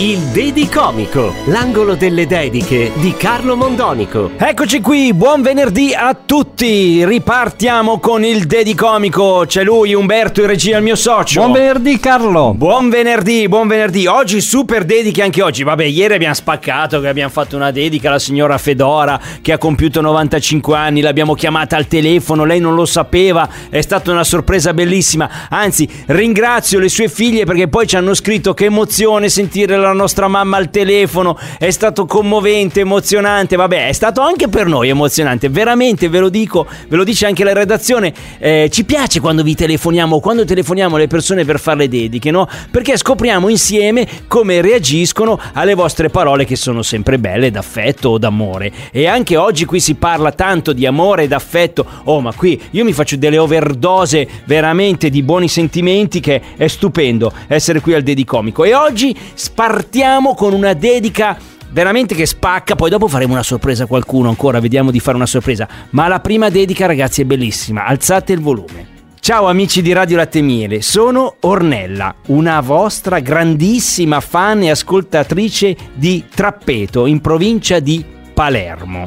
Il Dedicomico, l'angolo delle dediche di Carlo Mondonico. Eccoci qui, buon venerdì a tutti. Ripartiamo con il Dedicomico. C'è lui, Umberto, in regia, il mio socio. Buon venerdì Carlo. Buon venerdì, buon venerdì. Oggi super dediche anche oggi. Vabbè, ieri abbiamo spaccato che abbiamo fatto una dedica alla signora Fedora che ha compiuto 95 anni. L'abbiamo chiamata al telefono, lei non lo sapeva. È stata una sorpresa bellissima. Anzi, ringrazio le sue figlie perché poi ci hanno scritto che emozione sentire la nostra mamma al telefono. È stato commovente, emozionante. Vabbè, è stato anche per noi emozionante. Veramente, ve lo dico, ve lo dice anche la redazione. Eh, ci piace quando vi telefoniamo, quando telefoniamo alle persone per fare le dediche, no? Perché scopriamo insieme come reagiscono alle vostre parole che sono sempre belle d'affetto o d'amore. E anche oggi qui si parla tanto di amore e d'affetto. Oh, ma qui io mi faccio delle overdose veramente di buoni sentimenti che è stupendo essere qui al Dedicomico. E oggi spartiamo con una dedica veramente che spacca. Poi dopo faremo una sorpresa a qualcuno ancora, vediamo di fare una sorpresa. Ma la prima dedica, ragazzi, è bellissima. Alzate il volume. Ciao amici di Radio Latte Miele, sono Ornella, una vostra grandissima fan e ascoltatrice di Trappeto in provincia di Palermo.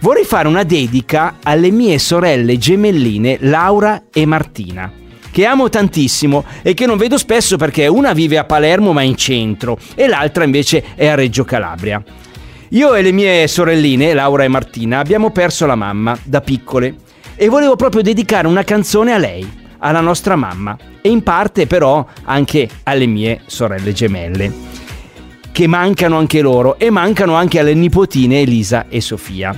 Vorrei fare una dedica alle mie sorelle gemelline Laura e Martina, che amo tantissimo e che non vedo spesso perché una vive a Palermo ma in centro e l'altra invece è a Reggio Calabria. Io e le mie sorelline, Laura e Martina, abbiamo perso la mamma da piccole e volevo proprio dedicare una canzone a lei, alla nostra mamma e in parte però anche alle mie sorelle gemelle, che mancano anche loro e mancano anche alle nipotine Elisa e Sofia.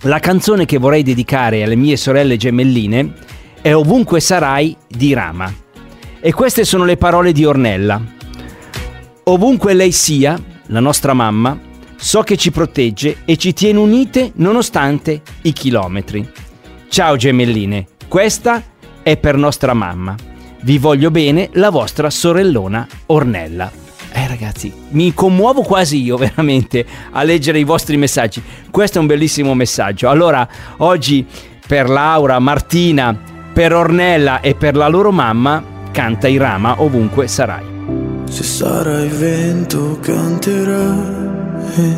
La canzone che vorrei dedicare alle mie sorelle gemelline è Ovunque sarai di Rama. E queste sono le parole di Ornella. Ovunque lei sia, la nostra mamma, so che ci protegge e ci tiene unite nonostante i chilometri. Ciao gemelline, questa è per nostra mamma. Vi voglio bene, la vostra sorellona Ornella. Eh ragazzi, mi commuovo quasi io veramente a leggere i vostri messaggi. Questo è un bellissimo messaggio. Allora, oggi per Laura, Martina, per Ornella e per la loro mamma, canta Irama ovunque sarai. Se sarai vento canterai,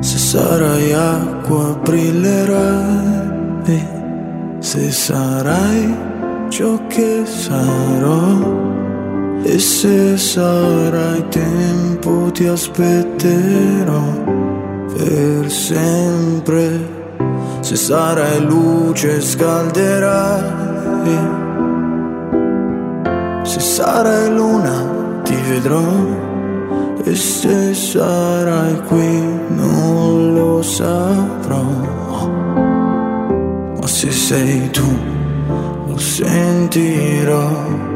se sarai acqua brillerai, se sarai ciò che sarò e se sarai tempo ti aspetterò per sempre, se sarai luce scalderai. Se sarai luna ti vedrò e se sarai qui non lo saprò. Ma se sei tu lo sentirò.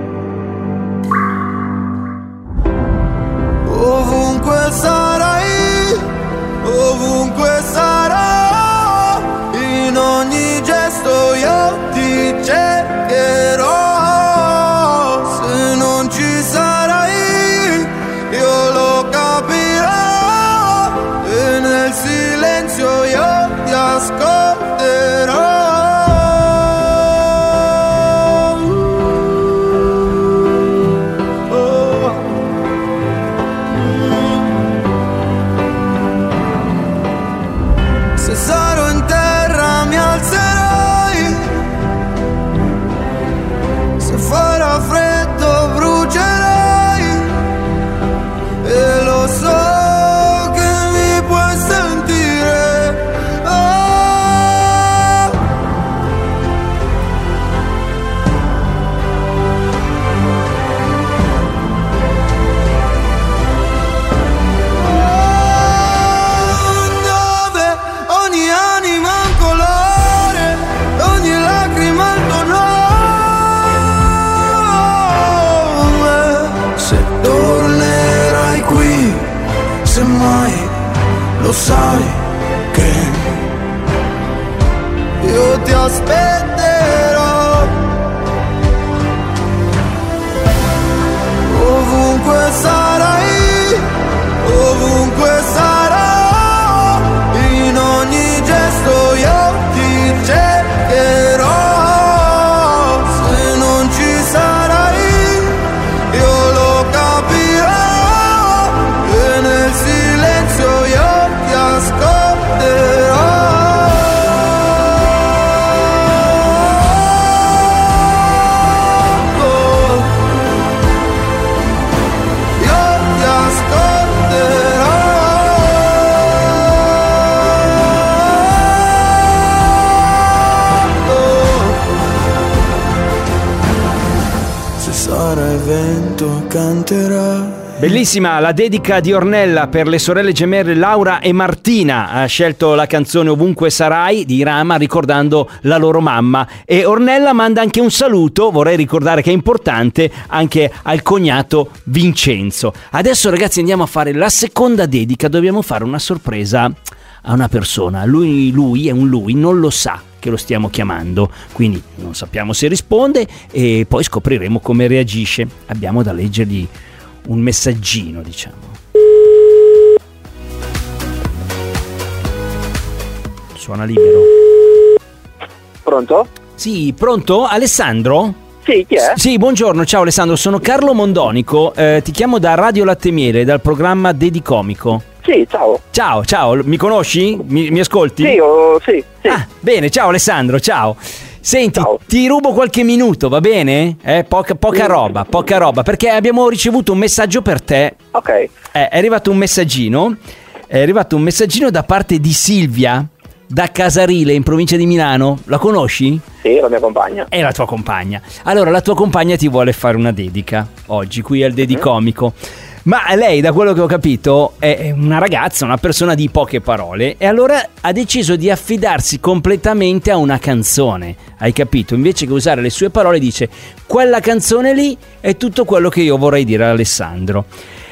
se lo sai che io ti aspetterò. Ovunque sai Bellissima la dedica di Ornella per le sorelle gemelle Laura e Martina. Ha scelto la canzone Ovunque sarai di Rama ricordando la loro mamma. E Ornella manda anche un saluto, vorrei ricordare che è importante, anche al cognato Vincenzo. Adesso ragazzi andiamo a fare la seconda dedica, dobbiamo fare una sorpresa a una persona. Lui, lui è un lui, non lo sa che lo stiamo chiamando, quindi non sappiamo se risponde e poi scopriremo come reagisce. Abbiamo da leggergli un messaggino, diciamo. Suona libero. Pronto? Sì, pronto? Alessandro? Sì, chi è? Sì, buongiorno, ciao Alessandro, sono Carlo Mondonico, eh, ti chiamo da Radio Latte Miele, dal programma Dedicomico. Sì, ciao. Ciao, ciao, mi conosci? Mi, mi ascolti? Sì, oh, sì, sì. Ah, bene, ciao Alessandro, ciao. Senti, Ciao. ti rubo qualche minuto, va bene? Eh, poca, poca roba, poca roba, perché abbiamo ricevuto un messaggio per te. Ok. Eh, è arrivato un messaggino, è arrivato un messaggino da parte di Silvia, da Casarile, in provincia di Milano. La conosci? Sì, la mia compagna. È la tua compagna. Allora, la tua compagna ti vuole fare una dedica oggi, qui al Dedicomico. Ma lei, da quello che ho capito, è una ragazza, una persona di poche parole e allora ha deciso di affidarsi completamente a una canzone. Hai capito? Invece che usare le sue parole dice quella canzone lì è tutto quello che io vorrei dire a Alessandro.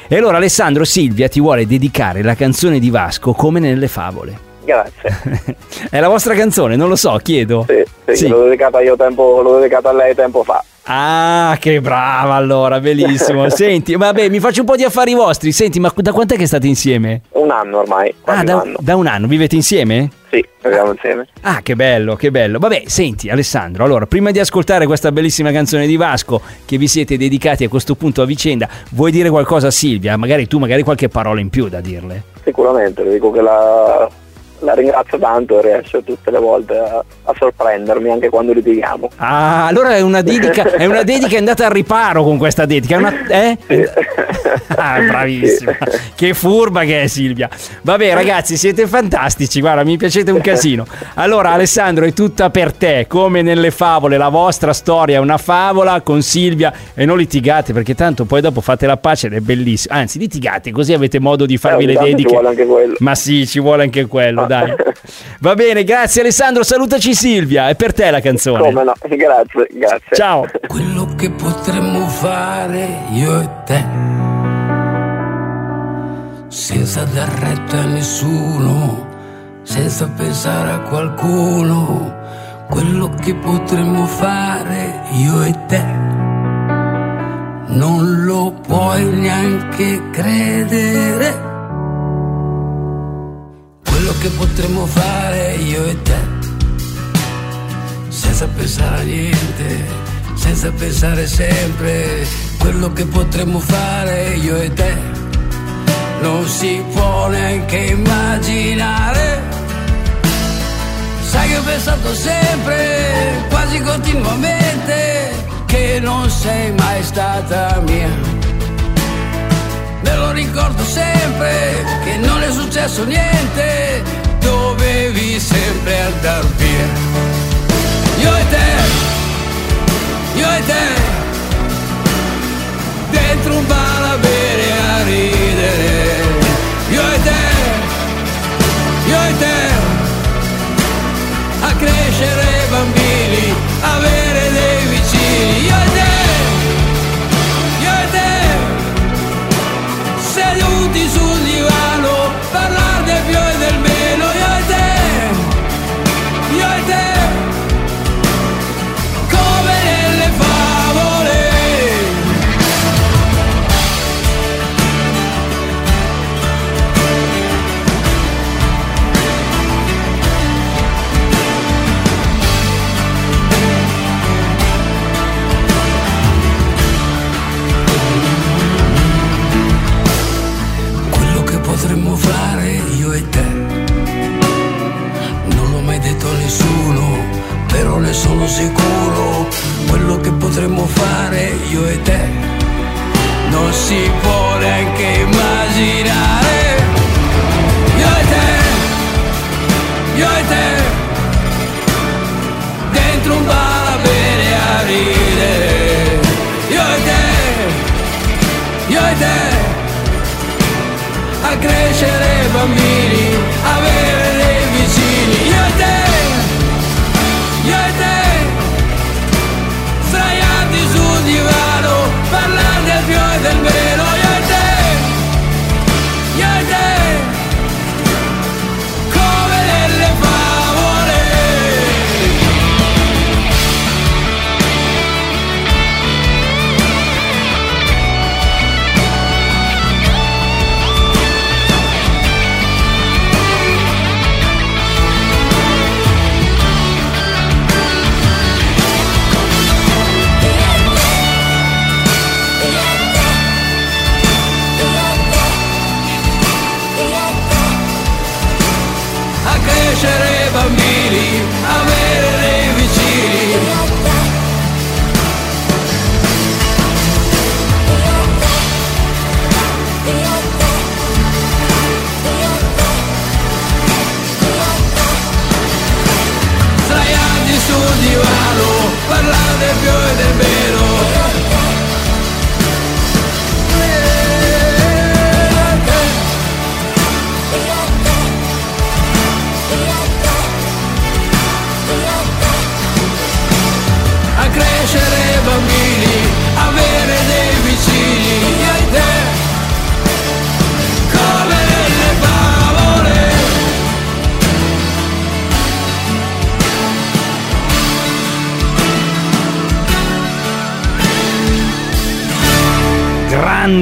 E allora Alessandro Silvia ti vuole dedicare la canzone di Vasco come nelle favole. Grazie. è la vostra canzone, non lo so, chiedo. Sì, sì, Sì. l'ho dedicata io tempo, l'ho dedicata a lei tempo fa. Ah, che brava allora, bellissimo. Senti, vabbè, mi faccio un po' di affari vostri. Senti, ma da quant'è che state insieme? Un anno ormai, Ah, da, un anno. da un anno, vivete insieme? Sì, viviamo insieme. Ah, che bello, che bello. Vabbè, senti Alessandro, allora, prima di ascoltare questa bellissima canzone di Vasco che vi siete dedicati a questo punto a vicenda, vuoi dire qualcosa a Silvia? Magari tu, magari qualche parola in più da dirle. Sicuramente, le dico che la, la ringrazio tanto riesce tutte le volte a, a sorprendermi anche quando litighiamo. Ah, allora è una dedica, è una dedica andata al riparo con questa dedica. È una, eh? Ah, bravissima. Che furba che è Silvia. Vabbè, ragazzi, siete fantastici. Guarda, mi piacete un casino. Allora, Alessandro, è tutta per te. Come nelle favole, la vostra storia è una favola con Silvia. E non litigate, perché tanto poi dopo fate la pace ed è bellissimo. Anzi, litigate, così avete modo di farvi Eh, le dediche. Ci vuole anche quello. Ma sì, ci vuole anche quello, dai. Va bene, grazie Alessandro. Salutaci Silvia. È per te la canzone. Come no, grazie, grazie. Ciao. Quello che potremmo fare io e te senza dar retta a nessuno, senza pensare a qualcuno, quello che potremmo fare io e te. Non lo puoi neanche credere. Che potremmo fare io e te, senza pensare a niente, senza pensare sempre, quello che potremmo fare io e te non si può neanche immaginare. Sai che ho pensato sempre, quasi continuamente, che non sei mai stata mia. Me lo ricordo sempre, che non è successo niente, dovevi sempre andar via. Io e te, io e te, dentro un bar a bere a ridere. Io e te, io e te, a crescere potremmo fare io e te. Non l'ho mai detto a nessuno, però ne sono sicuro. Quello che potremmo fare io e te. Non si può neanche immaginare. Io e te, io e te, dentro un bar a bere a. a crescere bambini, crescere bambini, avere dei vicini. Sdraiati sul divano, parlare del più e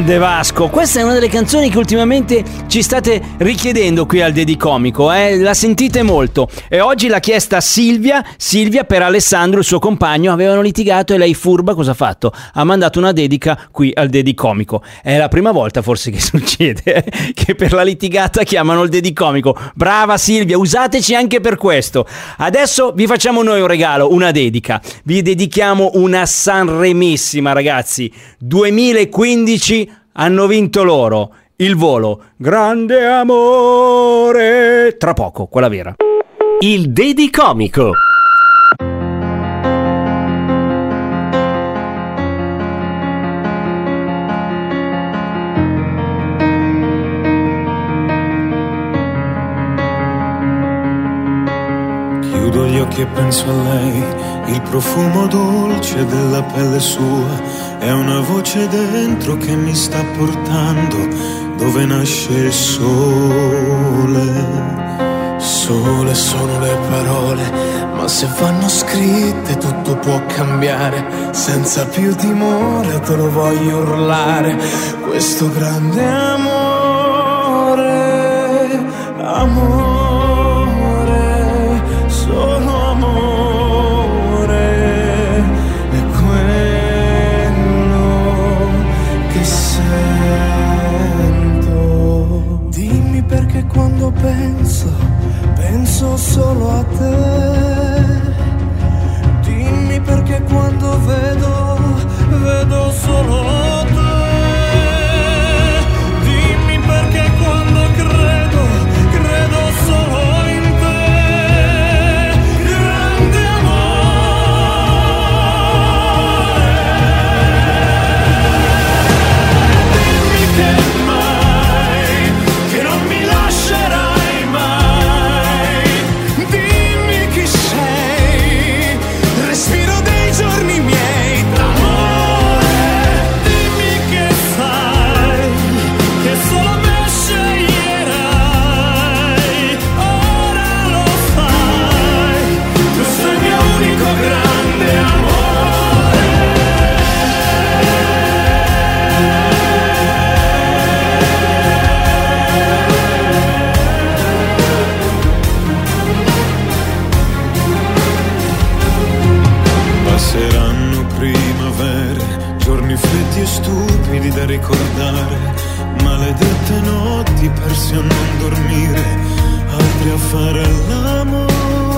Grande Vasco, questa è una delle canzoni che ultimamente ci state richiedendo qui al Dedicomico, eh? la sentite molto e oggi l'ha chiesta Silvia, Silvia per Alessandro, il suo compagno, avevano litigato e lei furba cosa ha fatto? Ha mandato una dedica qui al Dedicomico, è la prima volta forse che succede eh? che per la litigata chiamano il Dedicomico, brava Silvia, usateci anche per questo. Adesso vi facciamo noi un regalo, una dedica, vi dedichiamo una Sanremissima ragazzi, 2015 hanno vinto loro il volo. Grande amore. Tra poco, quella vera. Il Dedicomico. Gli occhi e penso a lei, il profumo dolce della pelle sua, è una voce dentro che mi sta portando dove nasce il sole. Sole sono le parole, ma se vanno scritte tutto può cambiare. Senza più timore te lo voglio urlare. Questo grande amore, amore, da ricordare, maledette notti persi a non dormire, altri a fare l'amore,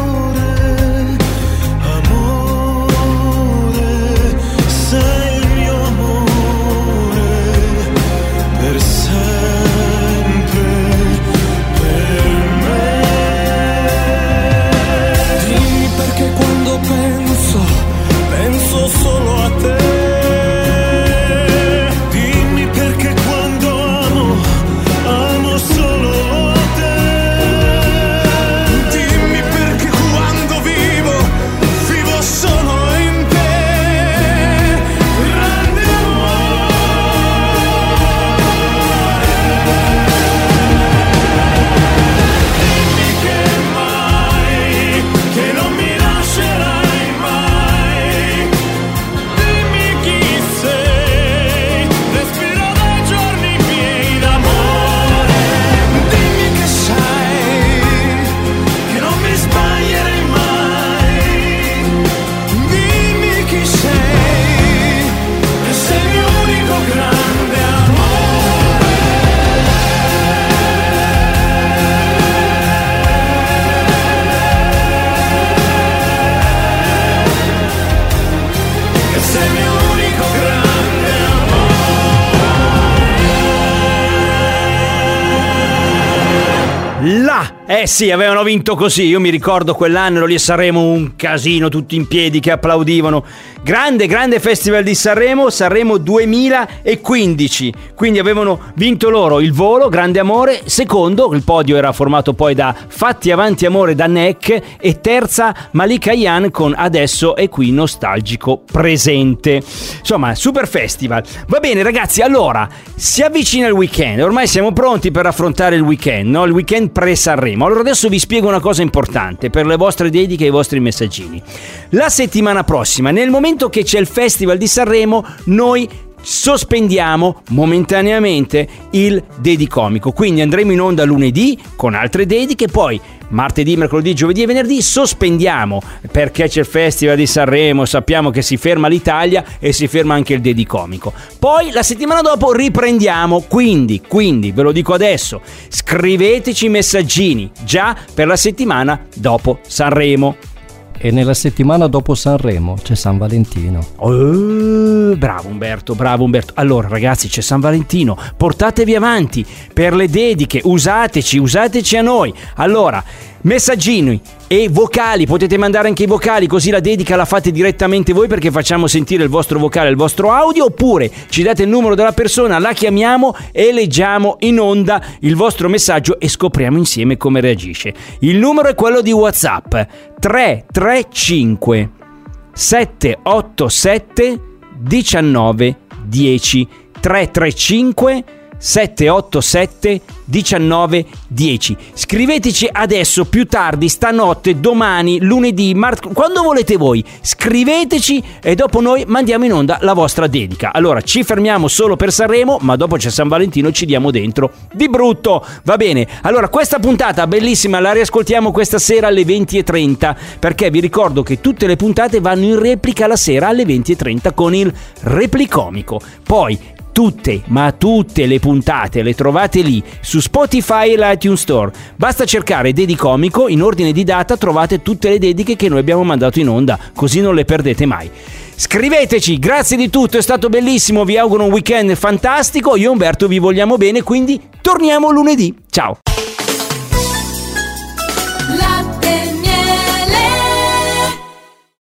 Eh sì, avevano vinto così. Io mi ricordo quell'anno lì a Sanremo un casino, tutti in piedi che applaudivano. Grande, grande festival di Sanremo, Sanremo 2015. Quindi avevano vinto loro il volo, grande amore. Secondo, il podio era formato poi da Fatti avanti amore da Neck e terza Malika Yan con Adesso è qui nostalgico presente. Insomma, super festival. Va bene ragazzi, allora si avvicina il weekend. Ormai siamo pronti per affrontare il weekend, no? Il weekend pre-Sanremo. Allora adesso vi spiego una cosa importante per le vostre dediche e i vostri messaggini. La settimana prossima, nel momento che c'è il Festival di Sanremo, noi sospendiamo momentaneamente il dedicomico. Quindi andremo in onda lunedì con altre dediche, poi martedì, mercoledì, giovedì e venerdì sospendiamo perché c'è il Festival di Sanremo, sappiamo che si ferma l'Italia e si ferma anche il dedicomico. Poi la settimana dopo riprendiamo, quindi, quindi ve lo dico adesso, scriveteci messaggini già per la settimana dopo Sanremo. E nella settimana dopo Sanremo c'è San Valentino. Oh, bravo Umberto, bravo Umberto. Allora ragazzi c'è San Valentino, portatevi avanti per le dediche, usateci, usateci a noi. Allora, messaggini e vocali, potete mandare anche i vocali così la dedica la fate direttamente voi perché facciamo sentire il vostro vocale, il vostro audio oppure ci date il numero della persona, la chiamiamo e leggiamo in onda il vostro messaggio e scopriamo insieme come reagisce. Il numero è quello di WhatsApp 335 787 19 10 335 787 19 10. Scriveteci adesso, più tardi, stanotte, domani, lunedì, martedì, quando volete voi. Scriveteci e dopo noi mandiamo in onda la vostra dedica. Allora ci fermiamo solo per Sanremo, ma dopo c'è San Valentino ci diamo dentro di brutto. Va bene. Allora questa puntata bellissima la riascoltiamo questa sera alle 20.30 perché vi ricordo che tutte le puntate vanno in replica la sera alle 20.30 con il replicomico. Poi tutte, ma tutte le puntate le trovate lì su Spotify e l'iTunes Store. Basta cercare Dedicomico, in ordine di data trovate tutte le dediche che noi abbiamo mandato in onda, così non le perdete mai. Scriveteci, grazie di tutto, è stato bellissimo, vi auguro un weekend fantastico, io e Umberto vi vogliamo bene, quindi torniamo lunedì. Ciao!